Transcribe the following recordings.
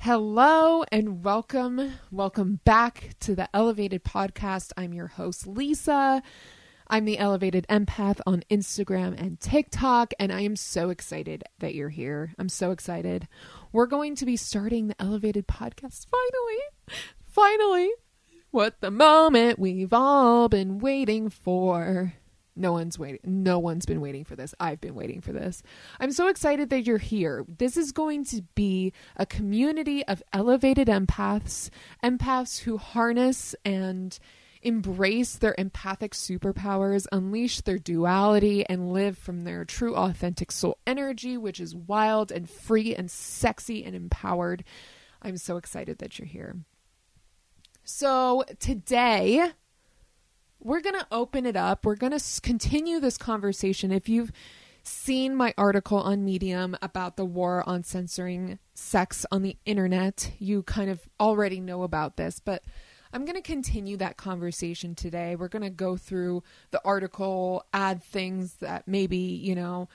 Hello and welcome. Welcome back to the Elevated Podcast. I'm your host, Lisa. I'm the Elevated Empath on Instagram and TikTok, and I am so excited that you're here. I'm so excited. We're going to be starting the Elevated Podcast finally. Finally. What the moment we've all been waiting for. No one's waiting. No one's been waiting for this. I've been waiting for this. I'm so excited that you're here. This is going to be a community of elevated empaths, empaths who harness and embrace their empathic superpowers, unleash their duality, and live from their true, authentic soul energy, which is wild and free and sexy and empowered. I'm so excited that you're here. So, today, we're going to open it up. We're going to continue this conversation. If you've seen my article on Medium about the war on censoring sex on the internet, you kind of already know about this, but I'm going to continue that conversation today. We're going to go through the article, add things that maybe, you know,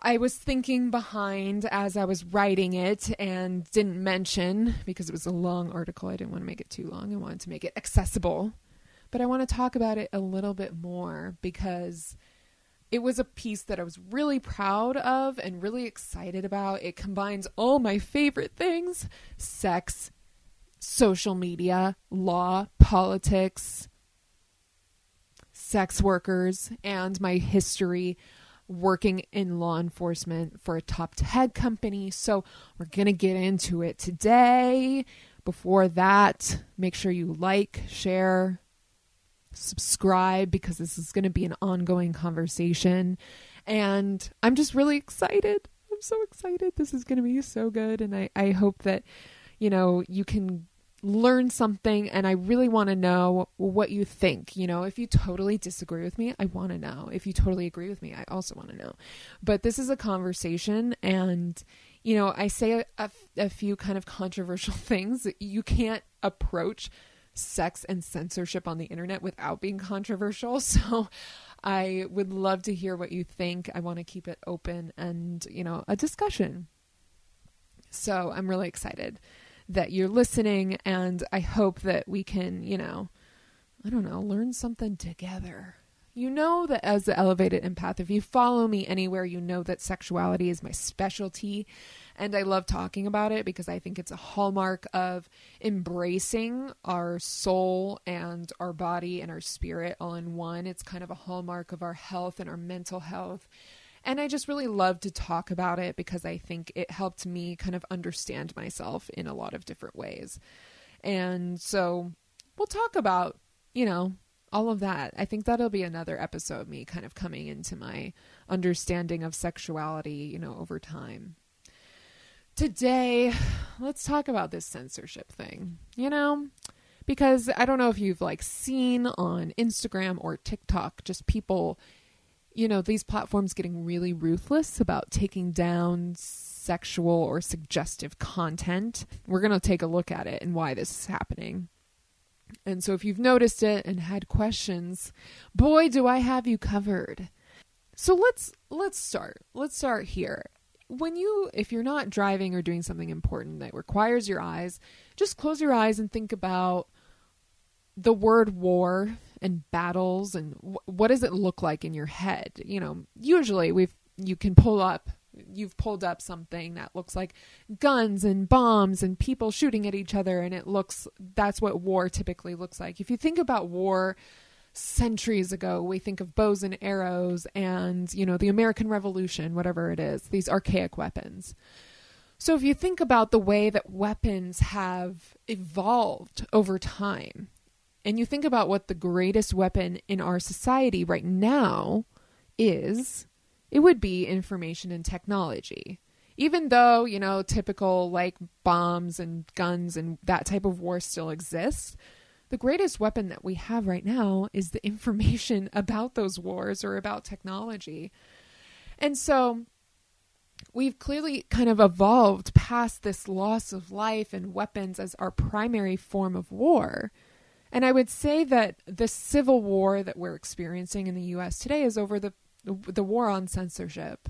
I was thinking behind as I was writing it and didn't mention because it was a long article. I didn't want to make it too long. I wanted to make it accessible but I want to talk about it a little bit more because it was a piece that I was really proud of and really excited about. It combines all my favorite things sex, social media, law, politics, sex workers, and my history working in law enforcement for a top tech company. So we're going to get into it today. Before that, make sure you like, share, subscribe because this is going to be an ongoing conversation. And I'm just really excited. I'm so excited. This is going to be so good. And I, I hope that, you know, you can learn something and I really want to know what you think. You know, if you totally disagree with me, I want to know. If you totally agree with me, I also want to know. But this is a conversation and you know, I say a, a, a few kind of controversial things. You can't approach sex and censorship on the internet without being controversial. So I would love to hear what you think. I want to keep it open and, you know, a discussion. So I'm really excited that you're listening and I hope that we can, you know, I don't know, learn something together. You know that as the elevated empath, if you follow me anywhere, you know that sexuality is my specialty and I love talking about it because I think it's a hallmark of embracing our soul and our body and our spirit all in one. It's kind of a hallmark of our health and our mental health. And I just really love to talk about it because I think it helped me kind of understand myself in a lot of different ways. And so we'll talk about, you know, all of that. I think that'll be another episode, me kind of coming into my understanding of sexuality, you know, over time today, let's talk about this censorship thing, you know? Because I don't know if you've like seen on Instagram or TikTok just people, you know, these platforms getting really ruthless about taking down sexual or suggestive content. We're going to take a look at it and why this is happening. And so if you've noticed it and had questions, boy do I have you covered. So let's let's start. Let's start here when you if you're not driving or doing something important that requires your eyes just close your eyes and think about the word war and battles and what does it look like in your head you know usually we've you can pull up you've pulled up something that looks like guns and bombs and people shooting at each other and it looks that's what war typically looks like. If you think about war centuries ago we think of bows and arrows and you know the american revolution whatever it is these archaic weapons. So if you think about the way that weapons have evolved over time and you think about what the greatest weapon in our society right now is it would be information and technology even though you know typical like bombs and guns and that type of war still exists the greatest weapon that we have right now is the information about those wars or about technology. And so we've clearly kind of evolved past this loss of life and weapons as our primary form of war. And I would say that the civil war that we're experiencing in the US today is over the the war on censorship.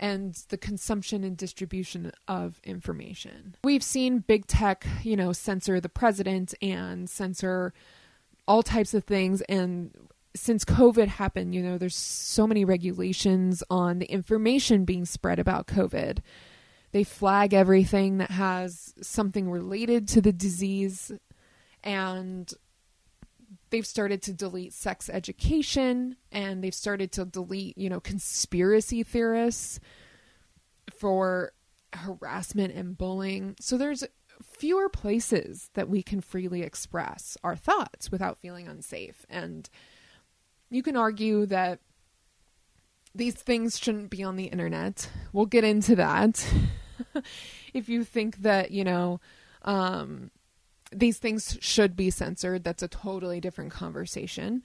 and the consumption and distribution of information. We've seen big tech, you know, censor the president and censor all types of things and since COVID happened, you know, there's so many regulations on the information being spread about COVID. They flag everything that has something related to the disease and they've started to delete sex education and they've started to delete, you know, conspiracy theorists for harassment and bullying. So there's fewer places that we can freely express our thoughts without feeling unsafe. And you can argue that these things shouldn't be on the internet. We'll get into that. if you think that, you know, um, these things should be censored. That's a totally different conversation.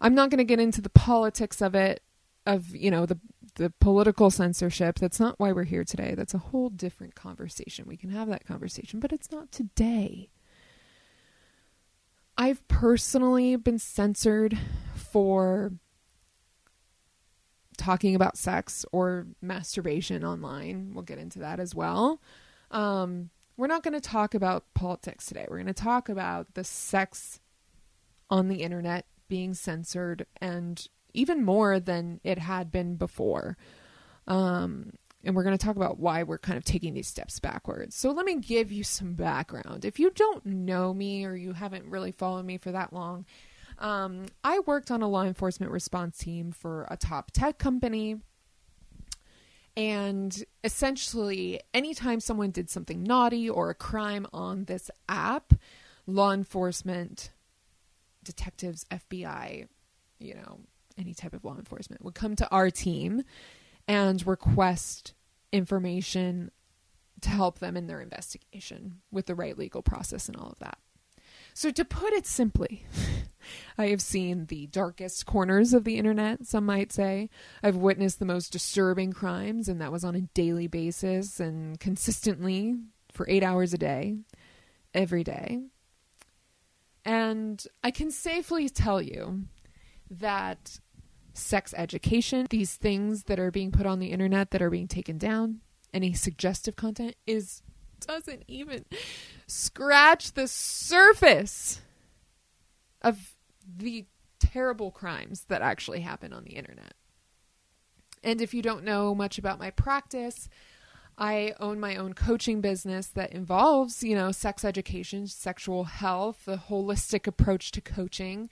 I'm not going to get into the politics of it, of, you know, the, the political censorship. That's not why we're here today. That's a whole different conversation. We can have that conversation, but it's not today. I've personally been censored for talking about sex or masturbation online. We'll get into that as well. Um, we're not going to talk about politics today. We're going to talk about the sex on the internet being censored and even more than it had been before. Um, and we're going to talk about why we're kind of taking these steps backwards. So, let me give you some background. If you don't know me or you haven't really followed me for that long, um, I worked on a law enforcement response team for a top tech company and essentially, anytime someone did something naughty or a crime on this app, law enforcement, detectives, FBI, you know, any type of law enforcement would come to our team and request information to help them in their investigation with the right legal process and all of that. So, to put it simply, I have seen the darkest corners of the internet, some might say. I've witnessed the most disturbing crimes, and that was on a daily basis and consistently for eight hours a day, every day. And I can safely tell you that sex education, these things that are being put on the internet that are being taken down, any suggestive content is doesn't even scratch the surface of the terrible crimes that actually happen on the internet. And if you don't know much about my practice, I own my own coaching business that involves, you know, sex education, sexual health, a holistic approach to coaching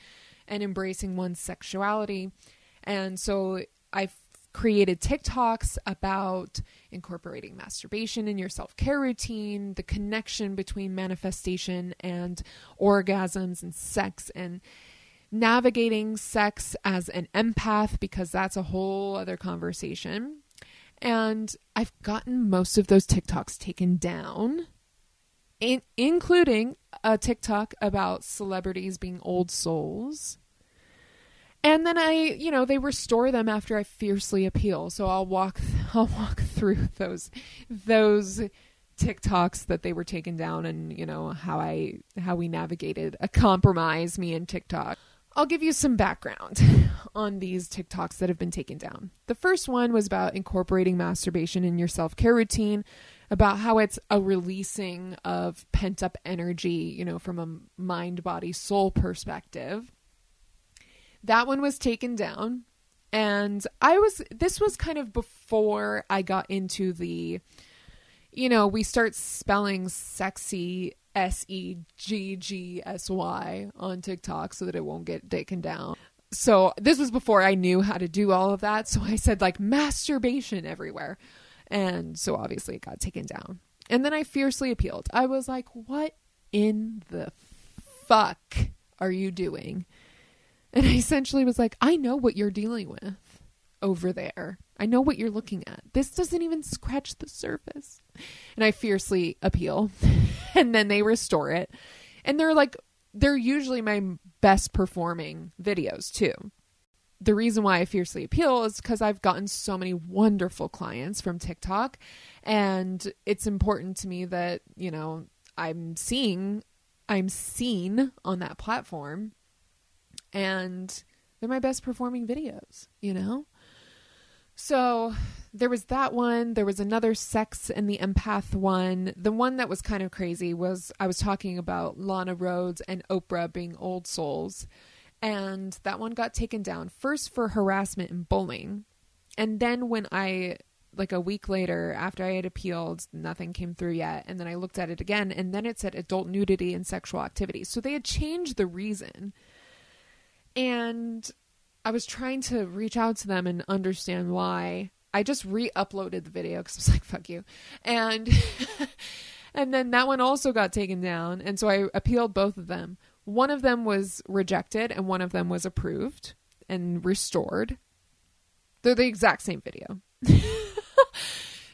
and embracing one's sexuality. And so I've created TikToks about incorporating masturbation in your self care routine, the connection between manifestation and orgasms and sex, and navigating sex as an empath, because that's a whole other conversation. And I've gotten most of those TikToks taken down, in- including a TikTok about celebrities being old souls and then I, you know, they restore them after I fiercely appeal. So I'll walk, I'll walk through those, those TikToks that they were taken down, and you know how I, how we navigated a compromise, me and TikTok. I'll give you some background on these TikToks that have been taken down. The first one was about incorporating masturbation in your self care routine, about how it's a releasing of pent up energy, you know, from a mind, body, soul perspective. That one was taken down. And I was, this was kind of before I got into the, you know, we start spelling sexy S E G G S Y on TikTok so that it won't get taken down. So this was before I knew how to do all of that. So I said like masturbation everywhere. And so obviously it got taken down. And then I fiercely appealed. I was like, what in the fuck are you doing? And I essentially was like, I know what you're dealing with over there. I know what you're looking at. This doesn't even scratch the surface. And I fiercely appeal. and then they restore it. And they're like, they're usually my best performing videos too. The reason why I fiercely appeal is because I've gotten so many wonderful clients from TikTok. And it's important to me that, you know, I'm seeing, I'm seen on that platform and they're my best performing videos, you know? So there was that one. There was another sex and the empath one. The one that was kind of crazy was I was talking about Lana Rhoades and Oprah being old souls. And that one got taken down first for harassment and bullying. And then when I like a week later after I had appealed, nothing came through yet. And then I looked at it again and then it said adult nudity and sexual activity. So they had changed the reason. And I was trying to reach out to them and understand why. I just re-uploaded the video because I was like, "Fuck you," and and then that one also got taken down, and so I appealed both of them. One of them was rejected, and one of them was approved and restored. They're the exact same video.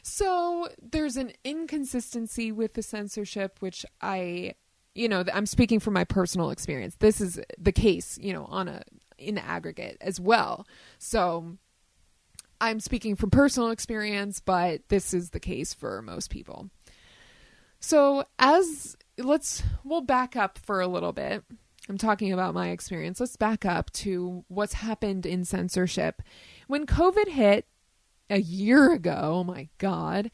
so there's an inconsistency with the censorship, which I, you know, I'm speaking from my personal experience. This is the case, you know, on a in aggregate as well. So I'm speaking from personal experience, but this is the case for most people. So, as let's we'll back up for a little bit. I'm talking about my experience. Let's back up to what's happened in censorship. When COVID hit a year ago, oh my god,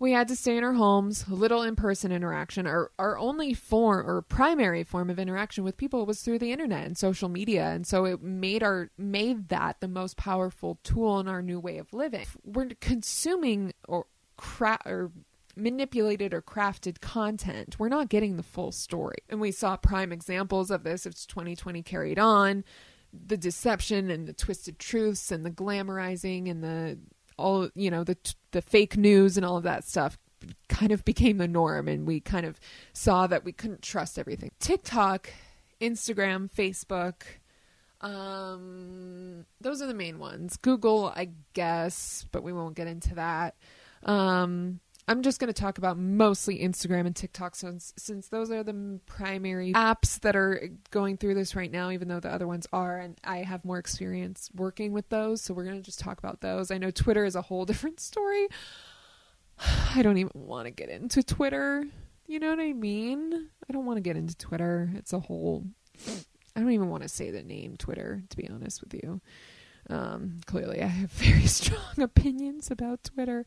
we had to stay in our homes, little in person interaction. Our, our only form or primary form of interaction with people was through the internet and social media. And so it made our made that the most powerful tool in our new way of living. We're consuming or cra- or manipulated or crafted content. We're not getting the full story. And we saw prime examples of this as 2020 carried on. The deception and the twisted truths and the glamorizing and the all you know the the fake news and all of that stuff kind of became the norm and we kind of saw that we couldn't trust everything. TikTok, Instagram, Facebook, um those are the main ones. Google, I guess, but we won't get into that. Um I'm just going to talk about mostly Instagram and TikTok since since those are the primary apps that are going through this right now even though the other ones are and I have more experience working with those so we're going to just talk about those. I know Twitter is a whole different story. I don't even want to get into Twitter. You know what I mean? I don't want to get into Twitter. It's a whole I don't even want to say the name Twitter to be honest with you. Um, clearly I have very strong opinions about Twitter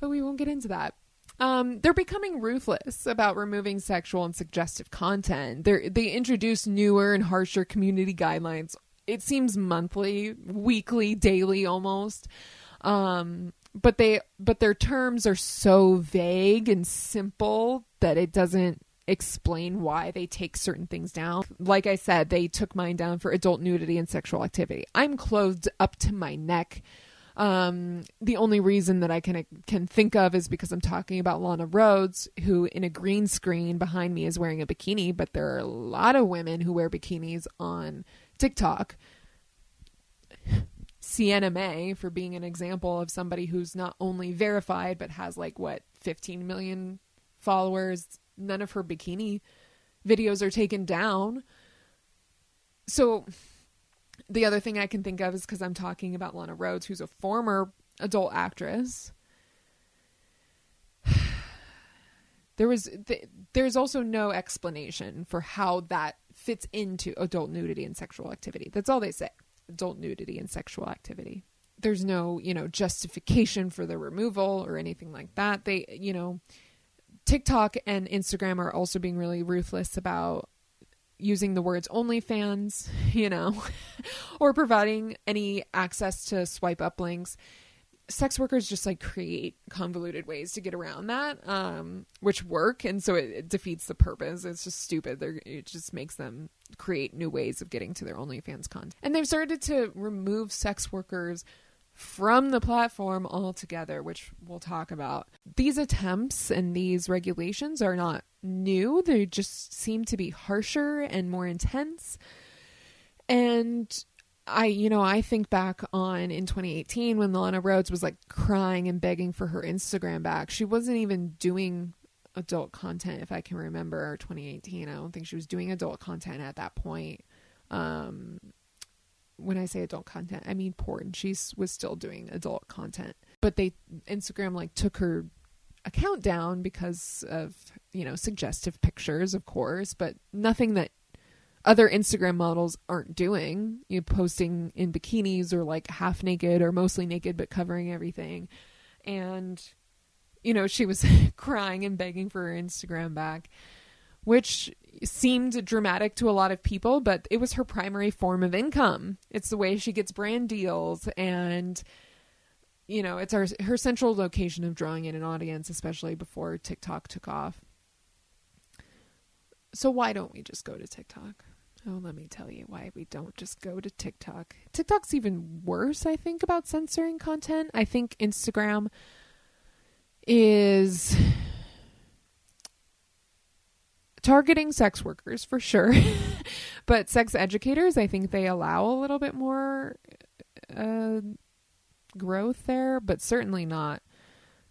but we won't get into that. Um, they're becoming ruthless about removing sexual and suggestive content. They they introduce newer and harsher community guidelines. It seems monthly, weekly, daily, almost. Um, but they but their terms are so vague and simple that it doesn't explain why they take certain things down. Like I said, they took mine down for adult nudity and sexual activity. I'm clothed up to my neck um, the only reason that I can can think of is because I'm talking about Lana Rhoades, who in a green screen behind me is wearing a bikini, but there are a lot of women who wear bikinis on TikTok. Sienna Mae for being an example of somebody who's not only verified but has like what 15 million followers. None of her bikini videos are taken down. So the other thing I can think of is because I'm talking about Lana Rhoades, who's a former adult actress. there was th- there's also no explanation for how that fits into adult nudity and sexual activity. That's all they say. Adult nudity and sexual activity. There's no, you know, justification for the removal or anything like that. They, you know, TikTok and Instagram are also being really ruthless about using the words OnlyFans, you know, or providing any access to swipe up links. Sex workers just like create convoluted ways to get around that, um, which work, and so it, it defeats the purpose. It's just stupid. They're, it just makes them create new ways of getting to their OnlyFans content. And they've started to remove sex workers from the platform altogether, which we'll talk about. These attempts and these regulations are not new, they just seem to be harsher and more intense. And I, you know, I think back on in 2018 when Lana Rhoades was like crying and begging for her Instagram back. She wasn't even doing adult content, if I can remember, 2018. I don't think she was doing adult content at that point. Um, when I say adult content, I mean porn. She was still doing adult content, but they Instagram like took her account down because of you know suggestive pictures, of course, but nothing that other Instagram models aren't doing. You know, posting in bikinis or like half naked or mostly naked but covering everything. And you know, she was crying and begging for her Instagram back, which seemed dramatic to a lot of people, but it was her primary form of income. It's the way she gets brand deals and you know, it's her her central location of drawing in an audience, especially before TikTok took off. So why don't we just go to TikTok? Oh, let me tell you why we don't just go to TikTok. TikTok's even worse, I think, about censoring content. I think Instagram is targeting sex workers for sure. but sex educators, I think they allow a little bit more uh, growth there, but certainly not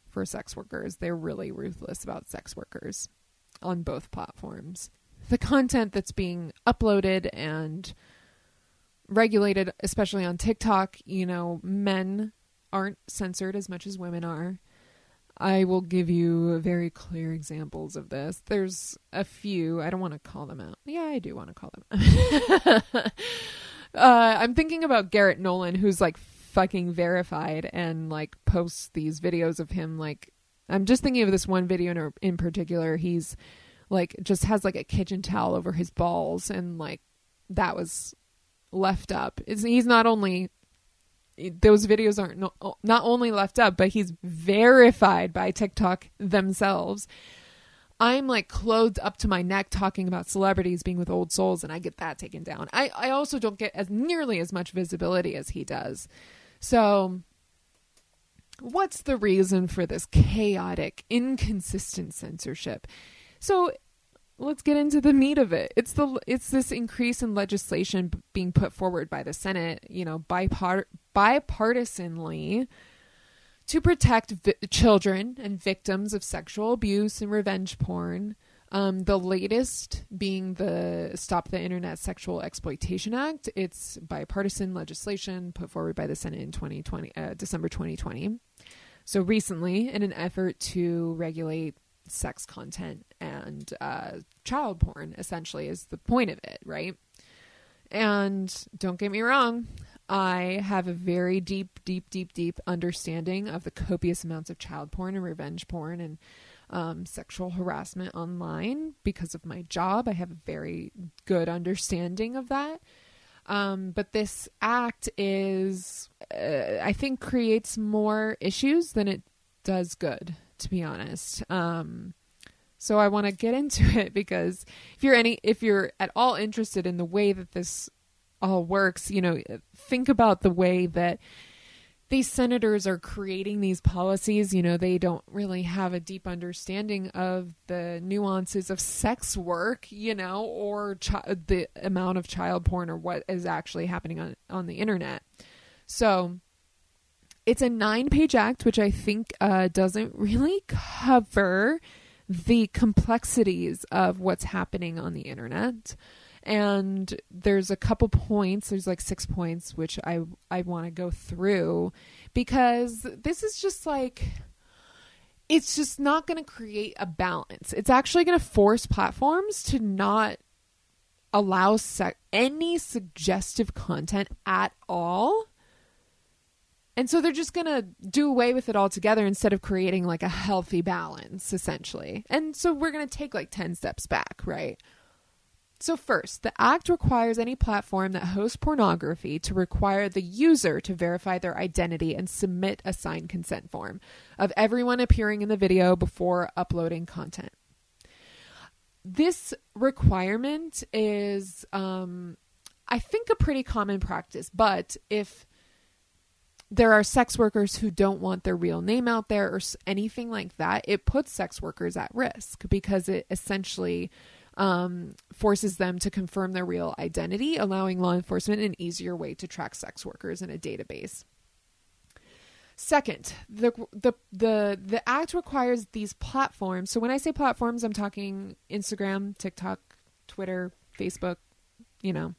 for sex workers. They're really ruthless about sex workers on both platforms. The content that's being uploaded and regulated, especially on TikTok, you know, men aren't censored as much as women are. I will give you very clear examples of this. There's a few. I don't want to call them out. Yeah, I do want to call them uh, I'm thinking about Garrett Nolan, who's like fucking verified and like posts these videos of him like I'm just thinking of this one video in, in particular. He's like just has like a kitchen towel over his balls and like that was left up. It's, he's not only those videos aren't no, not only left up, but he's verified by TikTok themselves. I'm like clothed up to my neck talking about celebrities being with old souls, and I get that taken down. I, I also don't get as nearly as much visibility as he does. So, what's the reason for this chaotic, inconsistent censorship? So, let's get into the meat of it. It's the it's this increase in legislation being put forward by the Senate, you know, bipart- bipartisanly to protect vi- children and victims of sexual abuse and revenge porn. Um, the latest being the Stop the Internet Sexual Exploitation Act. It's bipartisan legislation put forward by the Senate in 2020, uh, December 2020. So recently, in an effort to regulate sex content and uh, child porn, essentially, is the point of it, right? And don't get me wrong, I have a very deep, deep, deep, deep understanding of the copious amounts of child porn and revenge porn and um, sexual harassment online because of my job. I have a very good understanding of that. Um, but this act is, uh, I think, creates more issues than it does good to be honest. Um, so I want to get into it because if you're any if you're at all interested in the way that this all works, you know, think about the way that these senators are creating these policies, you know, they don't really have a deep understanding of the nuances of sex work, you know, or chi- the amount of child porn or what is actually happening on on the internet. So, it's a nine page act, which I think uh, doesn't really cover the complexities of what's happening on the internet. And there's a couple points, there's like six points, which I, I want to go through because this is just like, it's just not going to create a balance. It's actually going to force platforms to not allow any suggestive content at all and so they're just going to do away with it altogether instead of creating like a healthy balance, essentially. And so we're going to take like 10 steps back, right? So, first, the Act requires any platform that hosts pornography to require the user to verify their identity and submit a signed consent form of everyone appearing in the video before uploading content. This requirement is, um, I think, a pretty common practice, but if there are sex workers who don't want their real name out there or anything like that, it puts sex workers at risk because it essentially um, forces them to confirm their real identity, allowing law enforcement an easier way to track sex workers in a database. Second, the the the the act requires these platforms. So when I say platforms, I'm talking Instagram, TikTok, Twitter, Facebook, you know,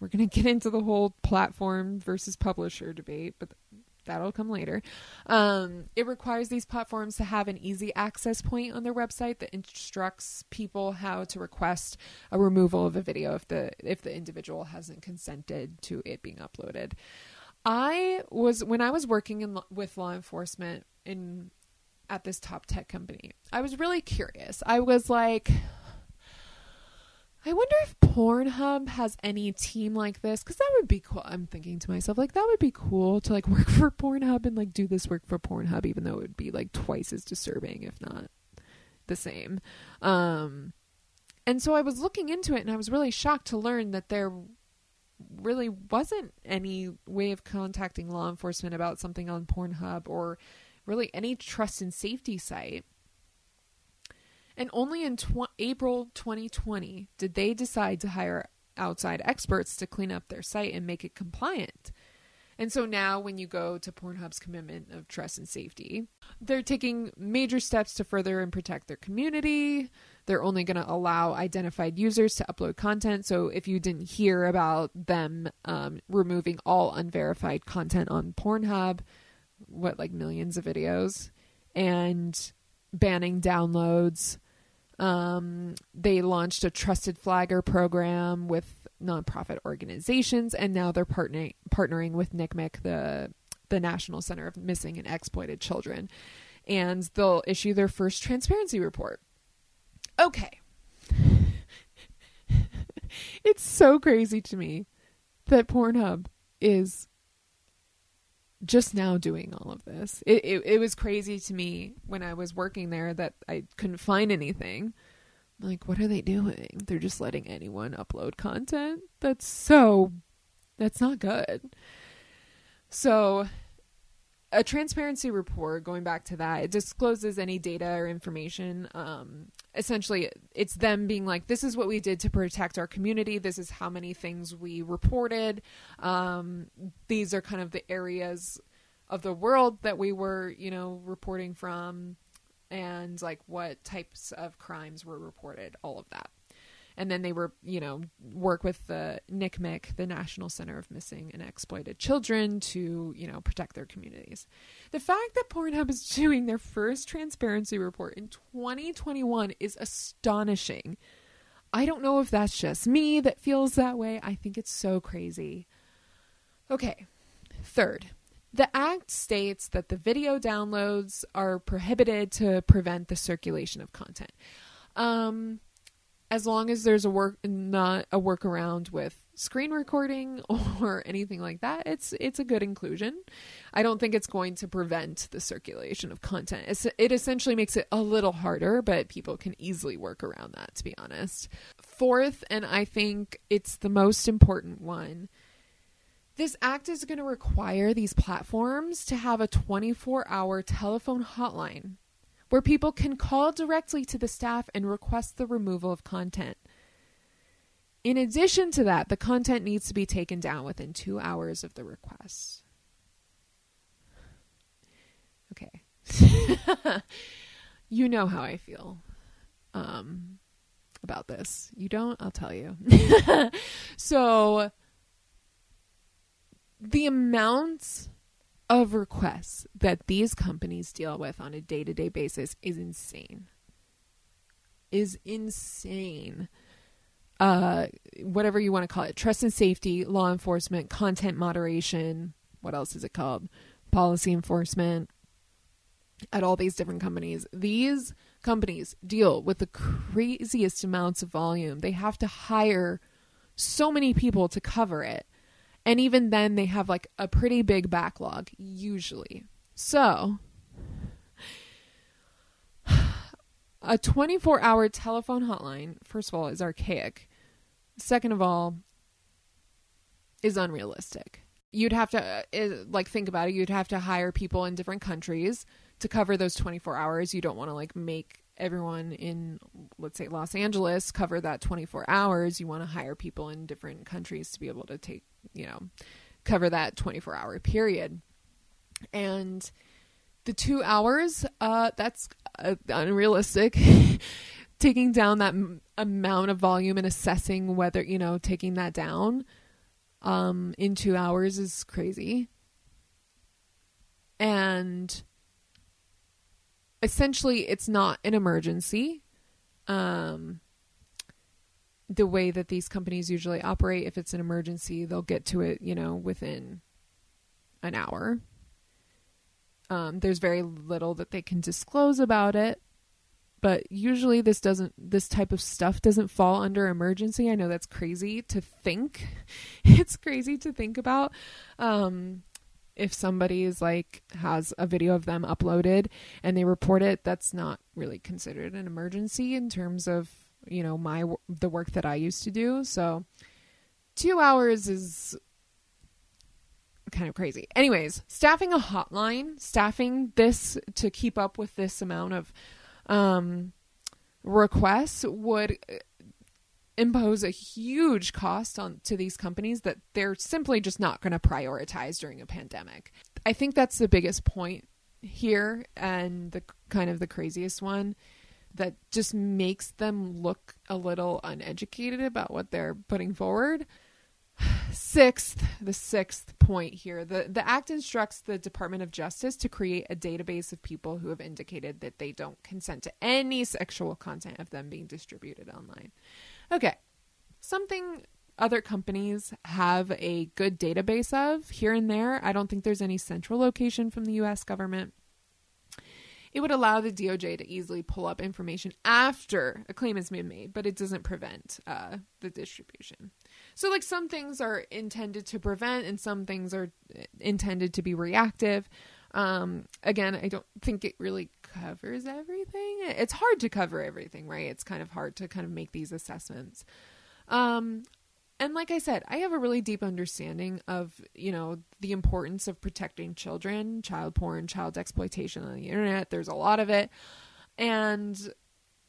we're going to get into the whole platform versus publisher debate, but that'll come later. Um, it requires these platforms to have an easy access point on their website that instructs people how to request a removal of a video if the if the individual hasn't consented to it being uploaded. I was when I was working in with law enforcement in at this top tech company. I was really curious. I was like I wonder if Pornhub has any team like this cuz that would be cool. I'm thinking to myself like that would be cool to like work for Pornhub and like do this work for Pornhub even though it would be like twice as disturbing if not the same. Um and so I was looking into it and I was really shocked to learn that there really wasn't any way of contacting law enforcement about something on Pornhub or really any trust and safety site. And only in tw- April 2020 did they decide to hire outside experts to clean up their site and make it compliant. And so now, when you go to Pornhub's commitment of trust and safety, they're taking major steps to further and protect their community. They're only going to allow identified users to upload content. So if you didn't hear about them um, removing all unverified content on Pornhub, what, like millions of videos, and banning downloads um, they launched a trusted flagger program with nonprofit organizations, and now they're partnering partnering with NCMEC, the the National Center of Missing and Exploited Children, and they'll issue their first transparency report. Okay. it's so crazy to me that Pornhub is just now doing all of this. It, it, it was crazy to me when I was working there that I couldn't find anything. Like, what are they doing? They're just letting anyone upload content. That's so. That's not good. So, a transparency report, going back to that, it discloses any data or information. Um, essentially, it's them being like, this is what we did to protect our community. This is how many things we reported. Um, these are kind of the areas of the world that we were, you know, reporting from and like what types of crimes were reported, all of that and then they were you know work with the NCMEC, the National Center of Missing and Exploited Children, to you know protect their communities. The fact that Pornhub is doing their first transparency report in 2021 is astonishing. I don't know if that's just me that feels that way. I think it's so crazy. Okay, third. The act states that the video downloads are prohibited to prevent the circulation of content. Um, as long as there's a work not a workaround with screen recording or anything like that it's it's a good inclusion. I don't think it's going to prevent the circulation of content. It's, it essentially makes it a little harder but people can easily work around that to be honest. Fourth and i think it's the most important one this act is going to require these platforms to have a 24 hour telephone hotline where people can call directly to the staff and request the removal of content. In addition to that, the content needs to be taken down within two hours of the request. Okay. you know how I feel um, about this. You don't? I'll tell you. so, the amount of requests that these companies deal with on a day to day basis is insane. Is insane. Uh, whatever you want to call it trust and safety, law enforcement, content moderation. What else is it called? Policy enforcement at all these different companies. These companies deal with the craziest amounts of volume. They have to hire so many people to cover it. And even then, they have like a pretty big backlog, usually. So, a 24 hour telephone hotline, first of all, is archaic. Second of all, is unrealistic. You'd have to, uh, like, think about it. You'd have to hire people in different countries to cover those 24 hours. You don't want to, like, make everyone in let's say Los Angeles cover that 24 hours you want to hire people in different countries to be able to take you know cover that 24 hour period. And the 2 hours uh that's uh, unrealistic. Taking down that m- amount of volume and assessing whether you know taking that down um in 2 hours is crazy. And essentially it's not an emergency um the way that these companies usually operate. If it's an emergency they'll get to it you know within an hour. Um, there's very little that they can disclose about it but usually this doesn't this type of stuff doesn't fall under emergency. I know that's crazy to think. It's crazy to think about. Um, if somebody is like has a video of them uploaded and they report it that's not really considered an emergency in terms of you know my the work that i used to do. So 2 hours is kind of crazy. Anyways staffing a hotline staffing this to keep up with this amount of um requests would impose a huge cost on to these companies that they're simply just not going to prioritize during a pandemic. I think that's the biggest point here and the kind of the craziest one that just makes them look a little uneducated about what they're putting forward. Sixth, the sixth point here. The the act instructs the Department of Justice to create a database of people who have indicated that they don't consent to any sexual content of them being distributed online. Okay. Something other companies have a good database of here and there. I don't think there's any central location from the US government. It would allow the DOJ to easily pull up information after a claim has been made, but it doesn't prevent uh, the distribution. So, like, some things are intended to prevent and some things are intended to be reactive. Um, again, I don't think it really covers everything. It's hard to cover everything, right? It's kind of hard to kind of make these assessments. Um, and like I said, I have a really deep understanding of, you know, the importance of protecting children, child porn, child exploitation on the internet. There's a lot of it. And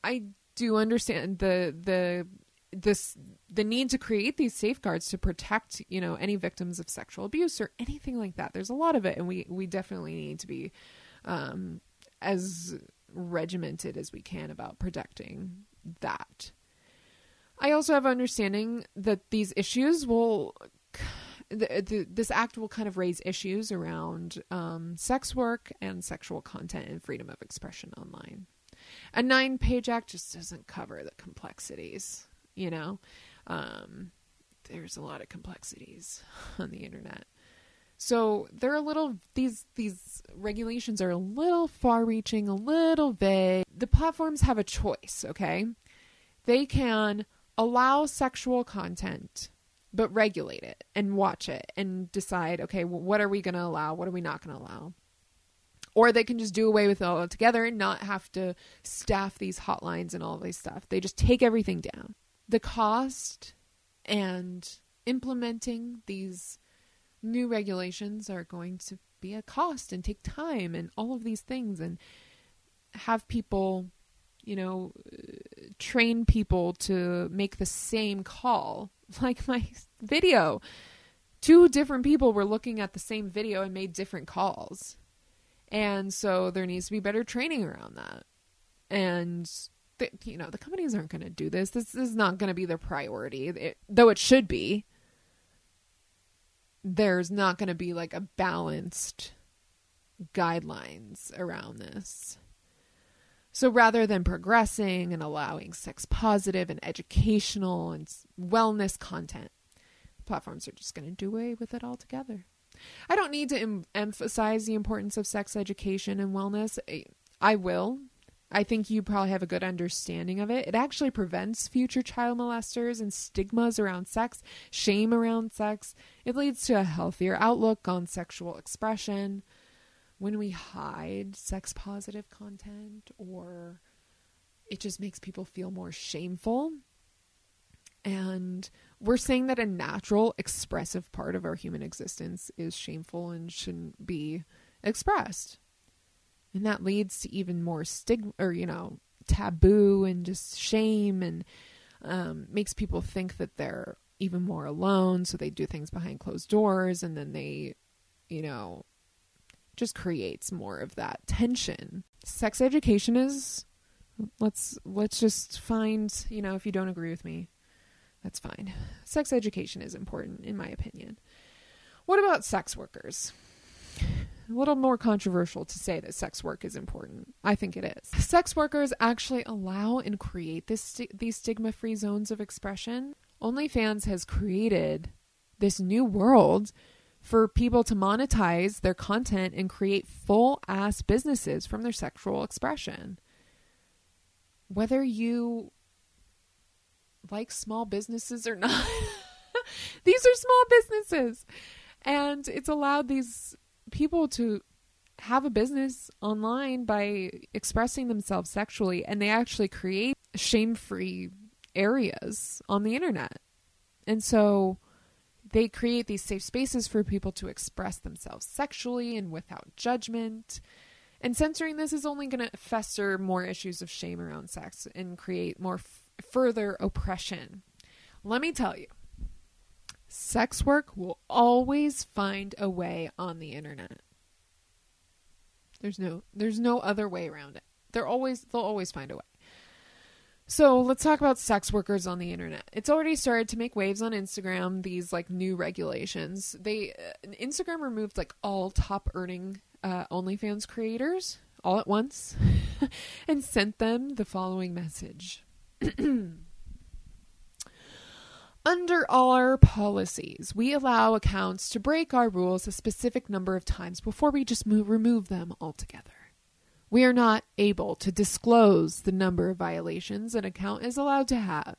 I do understand the the this the need to create these safeguards to protect you know any victims of sexual abuse or anything like that there's a lot of it and we we definitely need to be um as regimented as we can about protecting that. I also have understanding that these issues will the, the, this act will kind of raise issues around um, sex work and sexual content and freedom of expression online. A nine page act just doesn't cover the complexities you know? Um, there's a lot of complexities on the internet so they're a little these these regulations are a little far reaching a little vague. The platforms have a choice okay? They can allow sexual content but regulate it and watch it and decide okay well, what are we going to allow? What are we not going to allow? Or they can just do away with it altogether and not have to staff these hotlines and all this stuff. They just take everything down. The cost and implementing these new regulations are going to be a cost and take time and all of these things and have people you know train people to make the same call. Like my video. Two different people were looking at the same video and made different calls. And so there needs to be better training around that. And the, you know the companies aren't going to do this. This is not going to be their priority, it, though it should be. There's not going to be like a balanced guidelines around this. So rather than progressing and allowing sex positive and educational and wellness content, platforms are just going to do away with it altogether. I don't need to em- emphasize the importance of sex education and wellness. I, I will I think you probably have a good understanding of it. It actually prevents future child molesters and stigmas around sex, shame around sex. It leads to a healthier outlook on sexual expression. When we hide sex positive content, or it just makes people feel more shameful. And we're saying that a natural, expressive part of our human existence is shameful and shouldn't be expressed and that leads to even more stigma or you know taboo and just shame and um, makes people think that they're even more alone. So they do things behind closed doors and then they you know just creates more of that tension. Sex education is let's let's just find you know if you don't agree with me that's fine. Sex education is important in my opinion. What about sex workers a little more controversial to say that sex work is important. I think it is. Sex workers actually allow and create this st- these stigma-free zones of expression. OnlyFans has created this new world for people to monetize their content and create full ass businesses from their sexual expression. Whether you like small businesses or not, these are small businesses. And it's allowed these people to have a business online by expressing themselves sexually, and they actually create shame free areas on the internet. And so they create these safe spaces for people to express themselves sexually and without judgment. And censoring this is only going to fester more issues of shame around sex and create more f- further oppression. Let me tell you, sex work will always find a way on the internet. There's no there's no other way around it. They're always they'll always find a way. So let's talk about sex workers on the internet. It's already started to make waves on Instagram. These like new regulations. They uh, Instagram removed like all top earning uh, OnlyFans creators all at once, and sent them the following message. Under our policies, we allow accounts to break our rules a specific number of times before we just move, remove them altogether. We are not able to disclose the number of violations an account is allowed to have.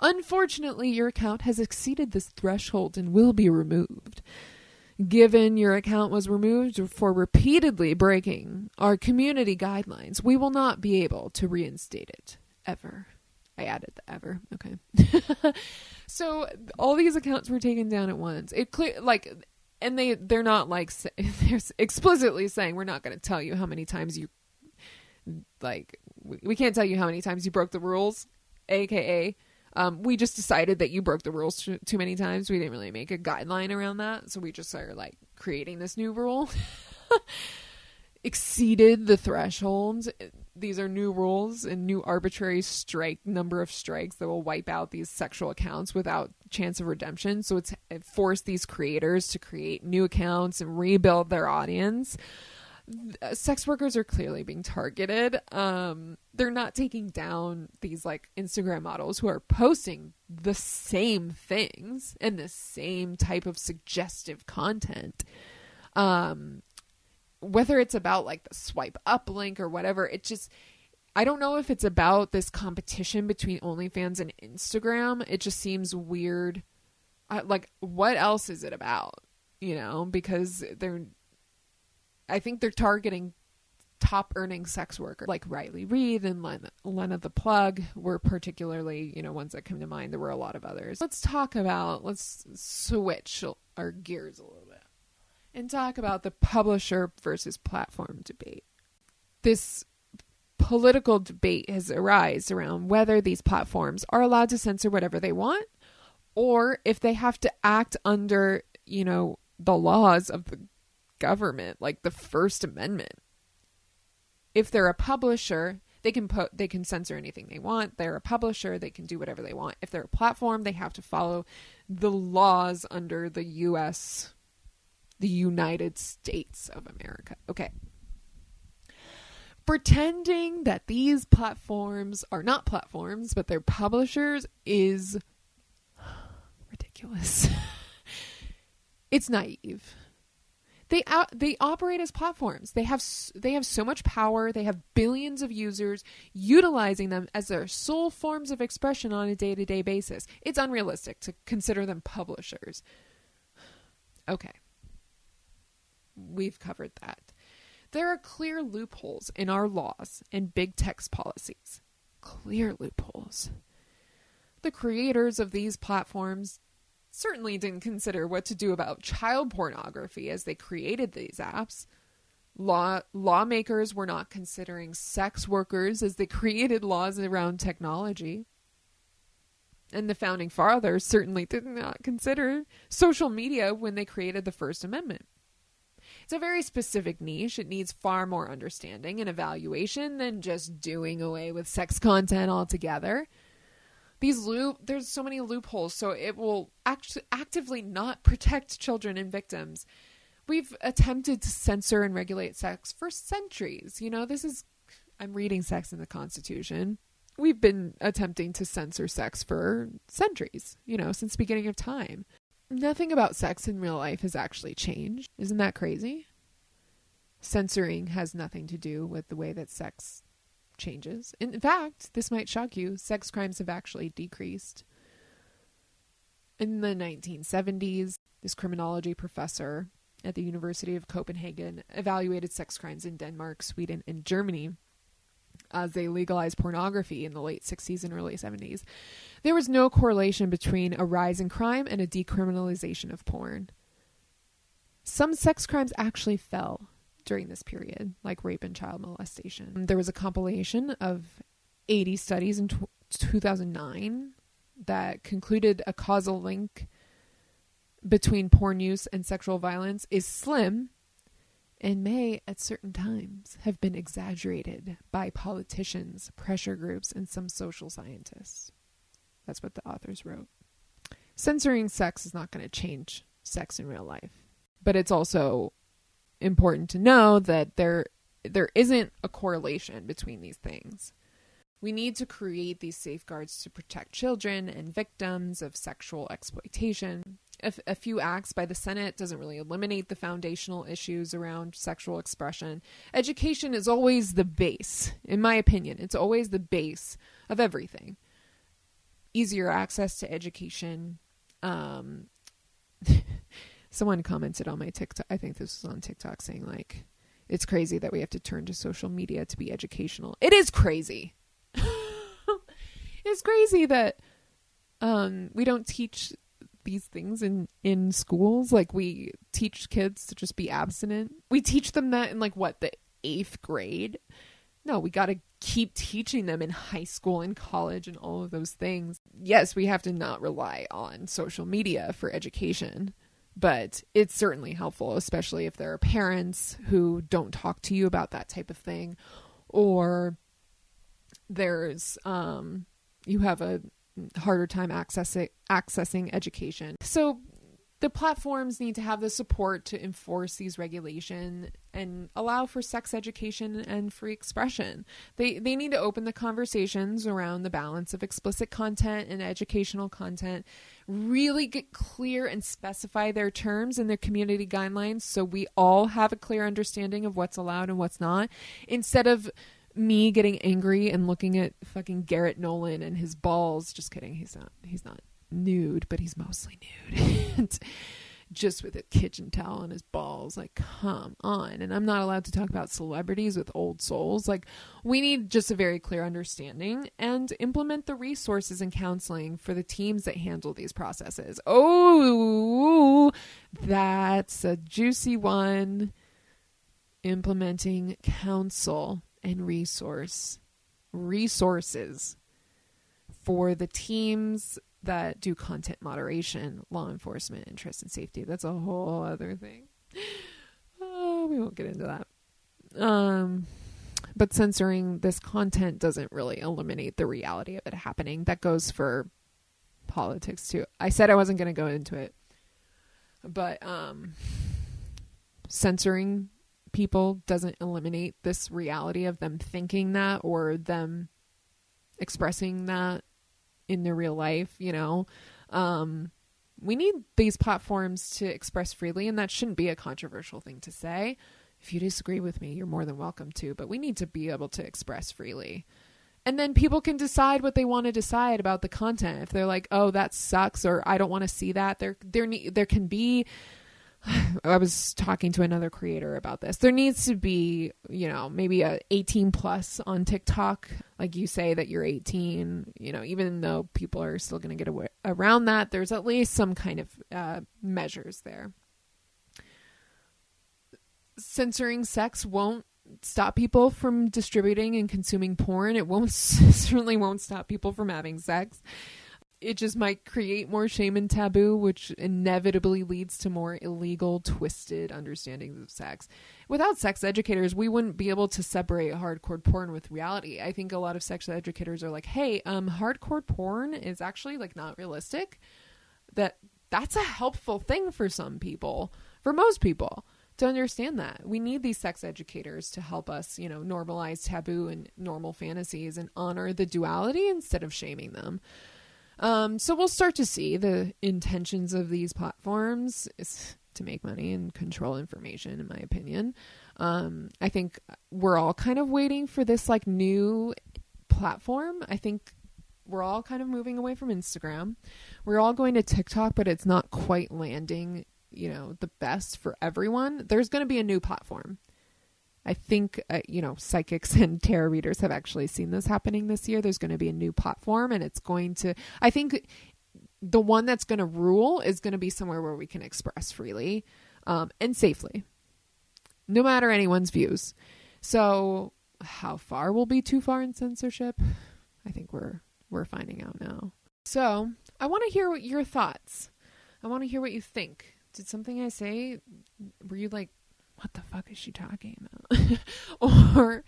Unfortunately, your account has exceeded this threshold and will be removed. Given your account was removed for repeatedly breaking our community guidelines, we will not be able to reinstate it ever. I added the ever. Okay. so all these accounts were taken down at once. It clear like and they they're not like they're explicitly saying we're not going to tell you how many times you like we can't tell you how many times you broke the rules, aka um, we just decided that you broke the rules too, many times. We didn't really make a guideline around that, so we just started like creating this new rule. Exceeded the threshold. These are new rules and new arbitrary strike number of strikes that will wipe out these sexual accounts without chance of redemption. So it's it forced these creators to create new accounts and rebuild their audience sex workers are clearly being targeted. Um, they're not taking down these like Instagram models who are posting the same things and the same type of suggestive content. Um, whether it's about like the swipe up link or whatever, it just I don't know if it's about this competition between OnlyFans and Instagram. It just seems weird. Uh, like, what else is it about? You know, because they're I think they're targeting top earning sex workers like Riley Reid and Lena, Lena the Plug were particularly, you know, ones that come to mind. There were a lot of others. Let's talk about, let's switch our gears a little bit and talk about the publisher versus platform debate. This political debate has arisen around whether these platforms are allowed to censor whatever they want or if they have to act under, you know, the laws of the government, like the First Amendment. If they're a publisher, they can put they can censor anything they want. They're a publisher, they can do whatever they want. If they're a platform, they have to follow the laws under the US the United States of America. Okay. Pretending that these platforms are not platforms, but they're publishers is ridiculous. it's naive they out, they operate as platforms. They have they have so much power. They have billions of users utilizing them as their sole forms of expression on a day-to-day basis. It's unrealistic to consider them publishers. Okay. We've covered that. There are clear loopholes in our laws and big tech policies. Clear loopholes. The creators of these platforms certainly didn't consider what to do about child pornography as they created these apps. Law lawmakers were not considering sex workers as they created laws around technology. And the founding fathers certainly did not consider social media when they created the First Amendment. It's a very specific niche. It needs far more understanding and evaluation than just doing away with sex content altogether these loop there's so many loopholes so it will act- actively not protect children and victims we've attempted to censor and regulate sex for centuries. You know, this is I'm reading sex in the Constitution. We've been attempting to censor sex for centuries, you know, since the beginning of time. Nothing about sex in real life has actually changed. Isn't that crazy? Censoring has nothing to do with the way that sex changes. In fact, this might shock you, sex crimes have actually decreased. In the 1970s, this criminology professor at the University of Copenhagen evaluated sex crimes in Denmark, Sweden, and Germany as they legalized pornography in the late 60s and early 70s. There was no correlation between a rise in crime and a decriminalization of porn. Some sex crimes actually fell during this period, like rape and child molestation. There was a compilation of 80 studies in t- 2009 that concluded a causal link between porn use and sexual violence is slim and may at certain times have been exaggerated by politicians, pressure groups, and some social scientists. That's what the authors wrote. Censoring sex is not going to change sex in real life, but it's also important to know that there there isn't a correlation between these things. We need to create these safeguards to protect children and victims of sexual exploitation. A, few acts by the Senate doesn't really eliminate the foundational issues around sexual expression. Education is always the base, in my opinion. It's always the base of everything. Easier access to education. Um, someone commented on my TikTok. I think this was on TikTok saying like, it's crazy that we have to turn to social media to be educational. It is crazy. it's crazy that um, we don't teach these things in in schools. Like we teach kids to just be abstinent. We teach them that in like what the eighth grade. No, we got to keep teaching them in high school and college and all of those things. Yes, we have to not rely on social media for education, but it's certainly helpful, especially if there are parents who don't talk to you about that type of thing or there's um you have a harder time accessing accessing education. So the platforms need to have the support to enforce these regulation and allow for sex education and free expression. They they need to open the conversations around the balance of explicit content and educational content. Really get clear and specify their terms and their community guidelines so we all have a clear understanding of what's allowed and what's not instead of me getting angry and looking at fucking Garrett Nolan and his balls. Just kidding. He's not. He's not nude, but he's mostly nude. just with a kitchen towel on his balls. Like, come on. And I'm not allowed to talk about celebrities with old souls. Like, we need just a very clear understanding and implement the resources and counseling for the teams that handle these processes. Oh, that's a juicy one. Implementing counsel and resource resources for the teams that do content moderation, law enforcement, and trust and safety. That's a whole other thing. Oh, we won't get into that. Um, but censoring this content doesn't really eliminate the reality of it happening. That goes for politics too. I said I wasn't going to go into it, but um, censoring people doesn't eliminate this reality of them thinking that or them expressing that in their real life, you know. Um, we need these platforms to express freely, and that shouldn't be a controversial thing to say. If you disagree with me, you're more than welcome to, but we need to be able to express freely. And then people can decide what they want to decide about the content. If they're like, "Oh, that sucks," or "I don't want to see that," there, there, there can be I was talking to another creator about this. There needs to be, you know, maybe a 18 plus on TikTok. Like you say that you're 18, you know, even though people are still going to get away around that, there's at least some kind of uh, measures there. Censoring sex won't stop people from distributing and consuming porn. It won't certainly won't stop people from having sex it just might create more shame and taboo, which inevitably leads to more illegal, twisted understandings of sex. Without sex educators, we wouldn't be able to separate hardcore porn with reality. I think a lot of sex educators are like, "Hey, um, hardcore porn is actually like not realistic." That that's a helpful thing for some people, for most people. to understand that. We need these sex educators to help us, you know, normalize taboo and normal fantasies and honor the duality instead of shaming them. Um, so we'll start to see the intentions of these platforms is to make money and control information, in my opinion. Um, I think we're all kind of waiting for this like new platform. I think we're all kind of moving away from Instagram. We're all going to TikTok, but it's not quite landing, you know, the best for everyone. There's going to be a new platform. I think, uh, you know, psychics and tarot readers have actually seen this happening this year. There's going to be a new platform, and it's going to, I think the one that's going to rule is going to be somewhere where we can express freely um, and safely, no matter anyone's views. So, how far will be too far in censorship? I think we're we're finding out now. So, I want to hear what your thoughts. I want to hear what you think. Did something I say were you like what the fuck is she talking about? or,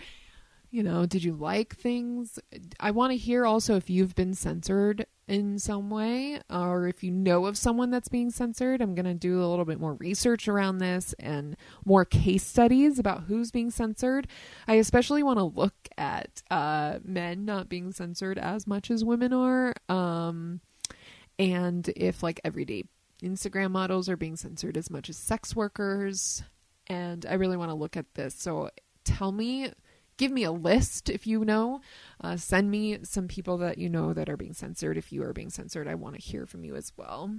you know, did you like things? I want to hear also if you've been censored in some way or if you know of someone that's being censored. I'm going to do a little bit more research around this and more case studies about who's being censored. I especially want to look at uh, men not being censored as much as women are. Um, and if like everyday Instagram models are being censored as much as sex workers and I really want to look at this. So tell me, give me a list if you know. Uh, send me some people that you know that are being censored. If you are being censored, I want to hear from you as well.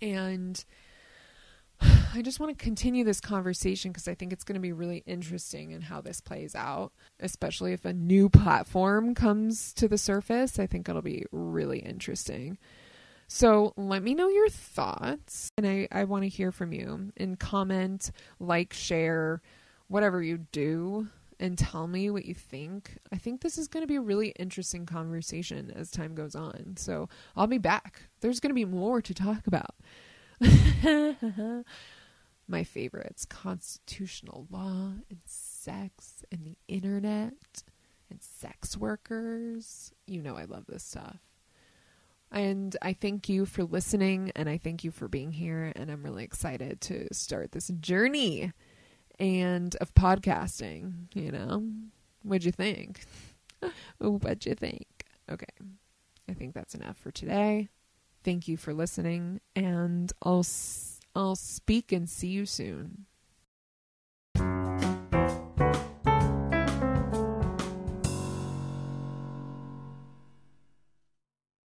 And I just want to continue this conversation because I think it's going to be really interesting in how this plays out, especially if a new platform comes to the surface. I think it'll be really interesting. So let me know your thoughts, and I, I want to hear from you. And comment, like, share, whatever you do, and tell me what you think. I think this is going to be a really interesting conversation as time goes on. So I'll be back. There's going to be more to talk about. My favorites constitutional law and sex and the internet and sex workers. You know, I love this stuff. And I thank you for listening and I thank you for being here. And I'm really excited to start this journey and of podcasting. You know, what'd you think? what'd you think? Okay. I think that's enough for today. Thank you for listening and I'll I'll speak and see you soon.